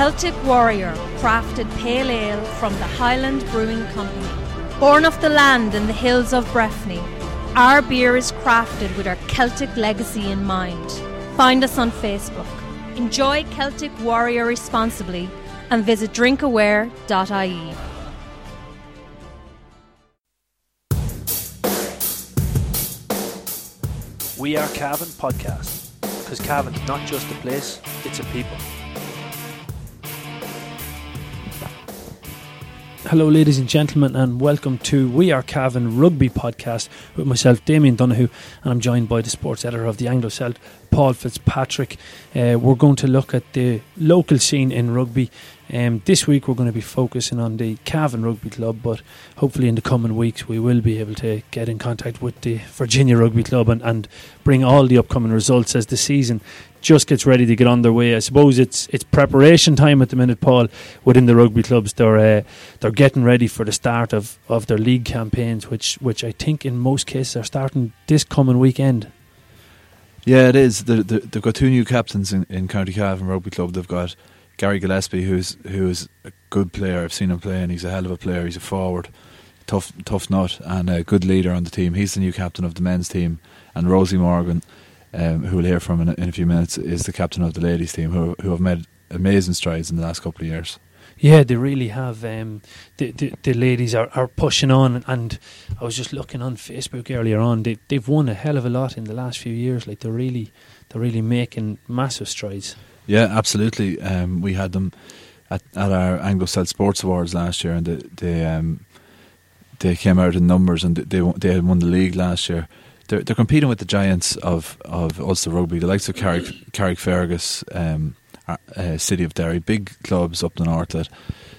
Celtic Warrior crafted pale ale from the Highland Brewing Company. Born of the land in the hills of Breffni, our beer is crafted with our Celtic legacy in mind. Find us on Facebook. Enjoy Celtic Warrior responsibly and visit drinkaware.ie. We Are Cavan podcast because Cavan's not just a place, it's a people. Hello, ladies and gentlemen, and welcome to We Are Cavan Rugby podcast with myself, Damien Donoghue, and I'm joined by the sports editor of the Anglo Celt, Paul Fitzpatrick. Uh, we're going to look at the local scene in rugby. Um, this week we're going to be focusing on the Cavan Rugby Club, but hopefully in the coming weeks we will be able to get in contact with the Virginia Rugby Club and, and bring all the upcoming results as the season just gets ready to get underway. I suppose it's it's preparation time at the minute, Paul, within the rugby clubs. They're uh, they're getting ready for the start of, of their league campaigns, which which I think in most cases are starting this coming weekend. Yeah, it is. The, the, they've got two new captains in, in County Cavan Rugby Club. They've got Gary Gillespie, who's who's a good player. I've seen him play, and he's a hell of a player. He's a forward, tough tough nut, and a good leader on the team. He's the new captain of the men's team, and Rosie Morgan, um, who we'll hear from in a, in a few minutes, is the captain of the ladies' team, who who have made amazing strides in the last couple of years. Yeah, they really have. Um, the, the, the ladies are, are pushing on, and I was just looking on Facebook earlier on. They they've won a hell of a lot in the last few years. Like they're really they're really making massive strides. Yeah, absolutely. Um, we had them at, at our Anglo Celt Sports Awards last year, and they they, um, they came out in numbers, and they they had won the league last year. They're, they're competing with the giants of, of Ulster Rugby, the likes of Carrick, Carrickfergus, um, uh, City of Derry, big clubs up the north that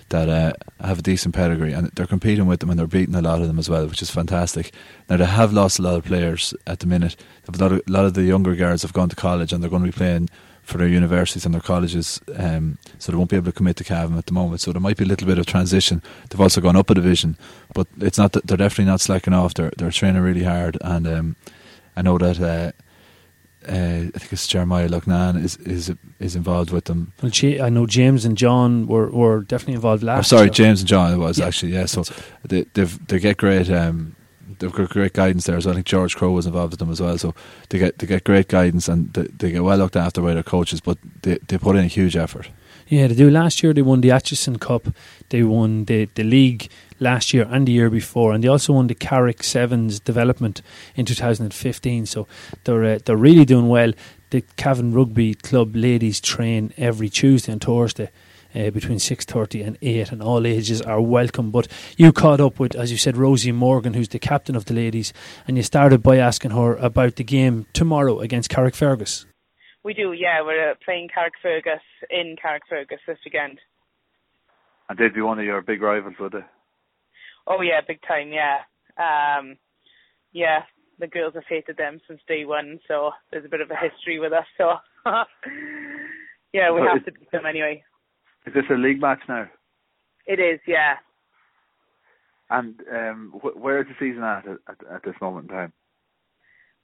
that uh, have a decent pedigree, and they're competing with them, and they're beating a lot of them as well, which is fantastic. Now they have lost a lot of players at the minute. A lot of, a lot of the younger guards have gone to college, and they're going to be playing for their universities and their colleges, um, so they won't be able to commit to Cavan at the moment. So there might be a little bit of transition. They've also gone up a division, but it's not. That they're definitely not slacking off. They're they're training really hard, and um, I know that. Uh, uh, I think it's Jeremiah Loughnane is is is involved with them. Well, I know James and John were, were definitely involved last. Oh, sorry, James and John it was yeah. actually yeah. So they they get great um, they've got great guidance there. So I think George Crow was involved with them as well. So they get they get great guidance and they, they get well looked after by their coaches. But they they put in a huge effort. Yeah, they do. Last year they won the Atchison Cup. They won the the league last year and the year before, and they also won the Carrick Sevens development in 2015. So they're uh, they're really doing well. The Cavan Rugby Club ladies train every Tuesday and Thursday. Uh, between 6.30 and 8 and all ages are welcome but you caught up with as you said Rosie Morgan who's the captain of the ladies and you started by asking her about the game tomorrow against Carrickfergus we do yeah we're uh, playing Carrickfergus in Carrickfergus this weekend and they'd be one of your big rivals would they Oh yeah, big time. Yeah, um, yeah. The girls have hated them since day one, so there's a bit of a history with us. So yeah, we have to beat them anyway. Is this a league match now? It is, yeah. And um, wh- where is the season at, at at this moment in time?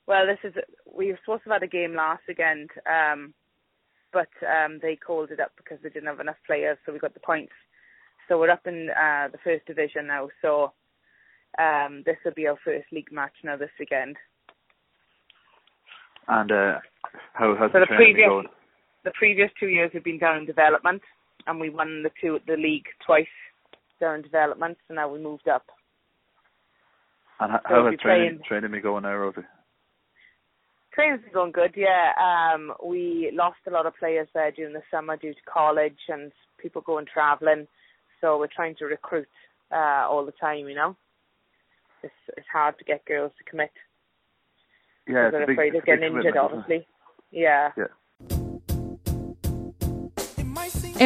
Well, this is we were supposed to have had a game last weekend, um, but um, they called it up because they didn't have enough players, so we got the points so we're up in uh, the first division now. So um, this will be our first league match now this weekend. And uh, how has so the, the previous, going? The previous two years we've been down in development, and we won the two the league twice during development. So now we moved up. And how, so how has training, training been going now, Rosie? Training's been going good, yeah. Um, we lost a lot of players there during the summer due to college and people going travelling. So we're trying to recruit uh, all the time, you know. It's it's hard to get girls to commit. Yeah, they're afraid of getting injured, obviously. Yeah. Yeah.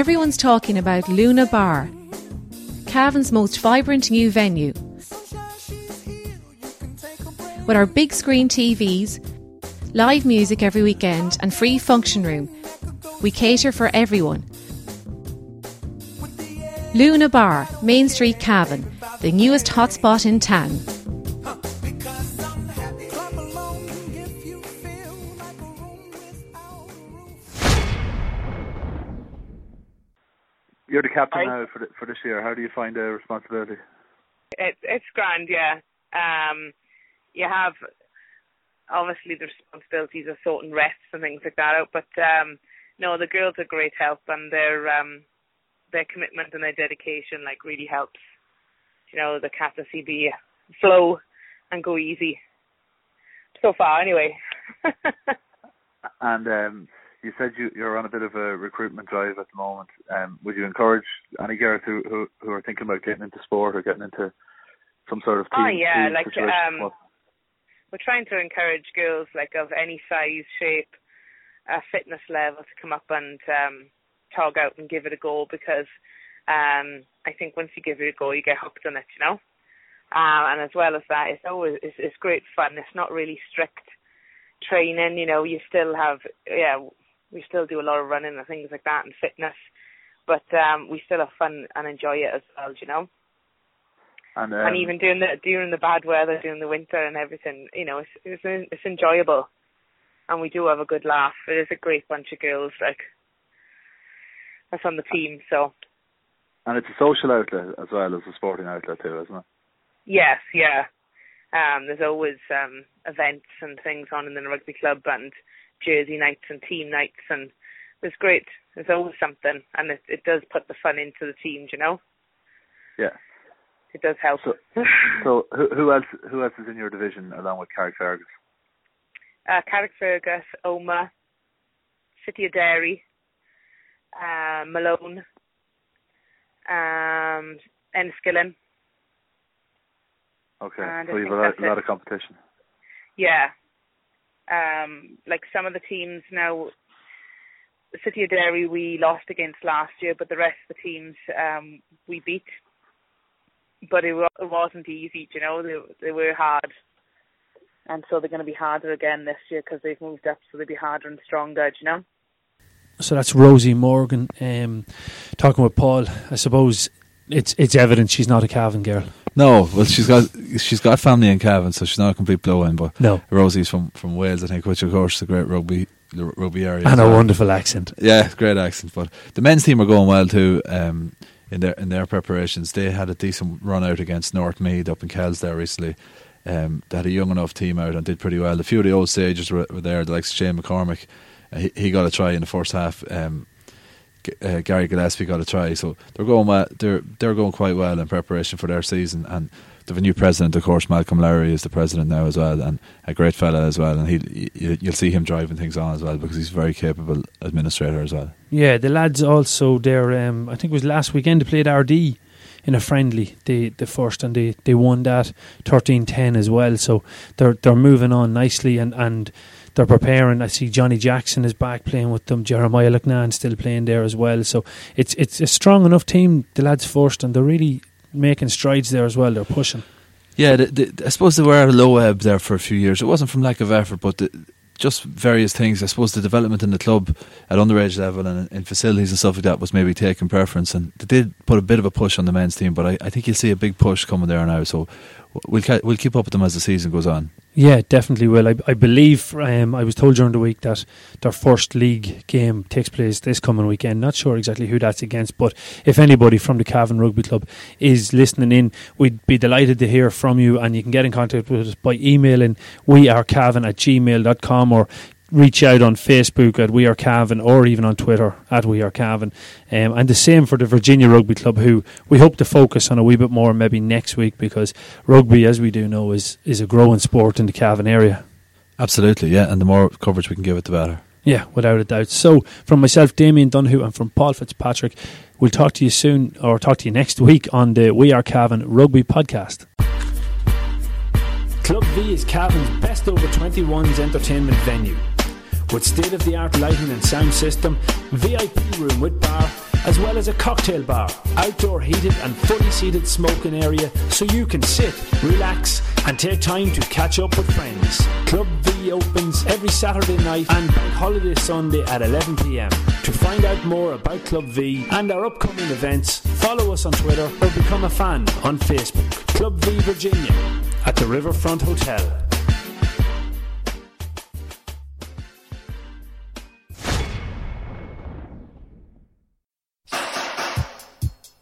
Everyone's talking about Luna Bar, Cavan's most vibrant new venue. With our big screen TVs, live music every weekend, and free function room, we cater for everyone Luna Bar, Main Street, Cavan, the newest hotspot in town. You're the captain Aye. now for the, for this year. How do you find the responsibility? It, it's grand, yeah. Um, you have obviously the responsibilities of sorting rests and things like that out, but um, no, the girls are great help, and their um, their commitment and their dedication like really helps. You know, the captaincy be flow and go easy. So far, anyway. And um, you said you, you're on a bit of a recruitment drive at the moment. Um, would you encourage any girls who, who who are thinking about getting into sport or getting into some sort of team? Oh, yeah, team like, um, What- we're trying to encourage girls like of any size, shape, uh, fitness level to come up and um, tog out and give it a go because um, I think once you give it a go, you get hooked on it, you know. Um, and as well as that, it's always it's, it's great fun. It's not really strict training, you know. You still have yeah, we still do a lot of running and things like that and fitness, but um, we still have fun and enjoy it as well, you know and, um, and even during the during the bad weather, during the winter and everything, you know, it's it's it's enjoyable, and we do have a good laugh. It is a great bunch of girls, like that's on the team. So and it's a social outlet as well as a sporting outlet too, isn't it? yes, yeah. Um, there's always um events and things on in the rugby club and jersey nights and team nights and there's great. There's always something, and it it does put the fun into the teams, you know. Yeah. It does help. So, so who, who else who else is in your division along with Carrickfergus? uh, Carrickfergus, Omagh, City of Derry, uh, Malone, um, Enniskillen. Okay, And so you've a lot, a lot of competition. Yeah. Um, like some of the teams now, City of Derry we lost against last year, but the rest of the teams um, we beat. But it, it wasn't easy, you know. They they were hard, and so they're going to be harder again this year because they've moved up, so they'll be harder and stronger, you know. So that's Rosie Morgan um, talking with Paul. I suppose it's it's evident she's not a Cavan girl. No, well, she's got she's got family in Cavan, so she's not a complete blow-in. But No, Rosie's from, from Wales, I think, which of course is a great rugby rugby area. and a well. wonderful accent. Yeah, great accent. But the men's team are going well too. Um, in their in their preparations, they had a decent run out against North Meath up in Kells there recently. Um, they had a young enough team out and did pretty well. A few of the old sages were, were there, the likes of Shane McCormick. Uh, he, he got a try in the first half. Um, uh, Gary Gillespie got a try, so they're going well. They're they're going quite well in preparation for their season. And they've a new president, of course. Malcolm Lowry is the president now as well, and a great fella as well. And he you, you'll see him driving things on as well because he's a very capable administrator as well. Yeah, the lads also there. Um, I think it was last weekend they played RD in a friendly. They the first and they, they won that 13-10 as well. So they're they're moving on nicely and and. They're preparing. I see Johnny Jackson is back playing with them. Jeremiah Loughnane still playing there as well. So it's it's a strong enough team. The lads first, and they're really making strides there as well. They're pushing. Yeah, the, the, I suppose they were at a low ebb there for a few years. It wasn't from lack of effort, but the, just various things. I suppose the development in the club at underage level and in, in facilities and stuff like that was maybe taking preference, and they did put a bit of a push on the men's team. But I, I think you'll see a big push coming there now. So we'll we'll keep up with them as the season goes on. Yeah, definitely will. I, I believe um, I was told during the week that their first league game takes place this coming weekend. Not sure exactly who that's against, but if anybody from the Cavan Rugby Club is listening in, we'd be delighted to hear from you. And you can get in contact with us by emailing wearecavan at gmail.com or reach out on Facebook at We Are Cavan or even on Twitter at We Are Cavan. Um, and the same for the Virginia Rugby Club, who we hope to focus on a wee bit more maybe next week because rugby, as we do know, is, is a growing sport in the Cavan area. Absolutely, yeah. And the more coverage we can give it, the better. Yeah, without a doubt. So, from myself, Damien Donoghue, and from Paul Fitzpatrick, we'll talk to you soon or talk to you next week on the We Are Cavan Rugby podcast. Club V is Cavan's best over 21s entertainment venue. With state of the art lighting and sound system, VIP room with bar, as well as a cocktail bar, outdoor heated and fully seated smoking area so you can sit, relax, and take time to catch up with friends. Club V opens every Saturday night and Holiday Sunday at 11pm. To find out more about Club V and our upcoming events, follow us on Twitter or become a fan on Facebook. Club V Virginia at the Riverfront Hotel.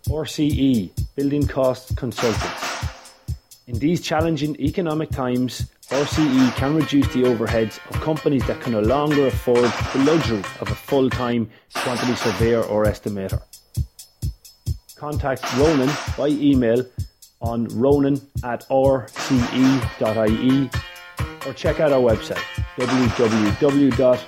RCE, Building Cost Consultants. In these challenging economic times, RCE can reduce the overheads of companies that can no longer afford the luxury of a full-time quantity surveyor or estimator. Contact Ronan by email on ronan at rce.ie or check out our website www.rce.ie.